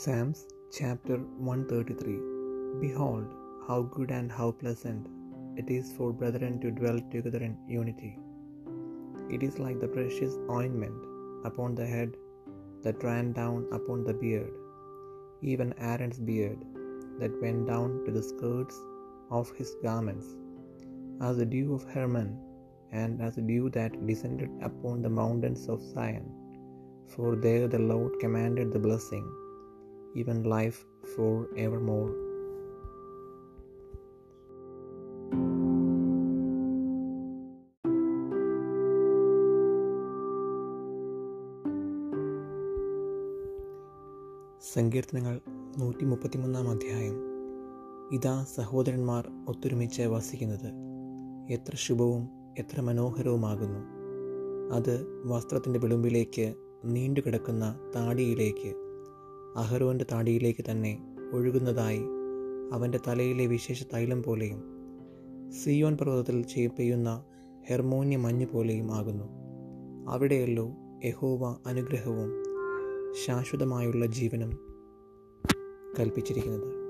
Psalms chapter 133 Behold, how good and how pleasant it is for brethren to dwell together in unity. It is like the precious ointment upon the head that ran down upon the beard, even Aaron's beard that went down to the skirts of his garments, as the dew of Hermon, and as the dew that descended upon the mountains of Zion. For there the Lord commanded the blessing, even life more സങ്കീർത്തനങ്ങൾ നൂറ്റി മുപ്പത്തിമൂന്നാം അധ്യായം. ഇതാ സഹോദരന്മാർ ഒത്തൊരുമിച്ച് വസിക്കുന്നത്. എത്ര ശുഭവും എത്ര മനോഹരവുമാകുന്നു. അത് വസ്ത്രത്തിന്റെ വിളുമ്പിലേക്ക് നീണ്ടുകിടക്കുന്ന താടിയിലേക്ക് അഹരോന്റെ താടിയിലേക്ക് തന്നെ ഒഴുകുന്നതായി അവന്റെ തലയിലെ വിശേഷ തൈലം പോലെയും സിയോൻ പർവതത്തിൽ ചെയ്യപ്പെയ്യുന്ന ഹെർമോന്യ മഞ്ഞ് പോലെയും ആകുന്നു. അവിടെയല്ലോ യഹോവ അനുഗ്രഹവും ശാശ്വതമായുള്ള ജീവനും കൽപ്പിച്ചിരിക്കുന്നത്.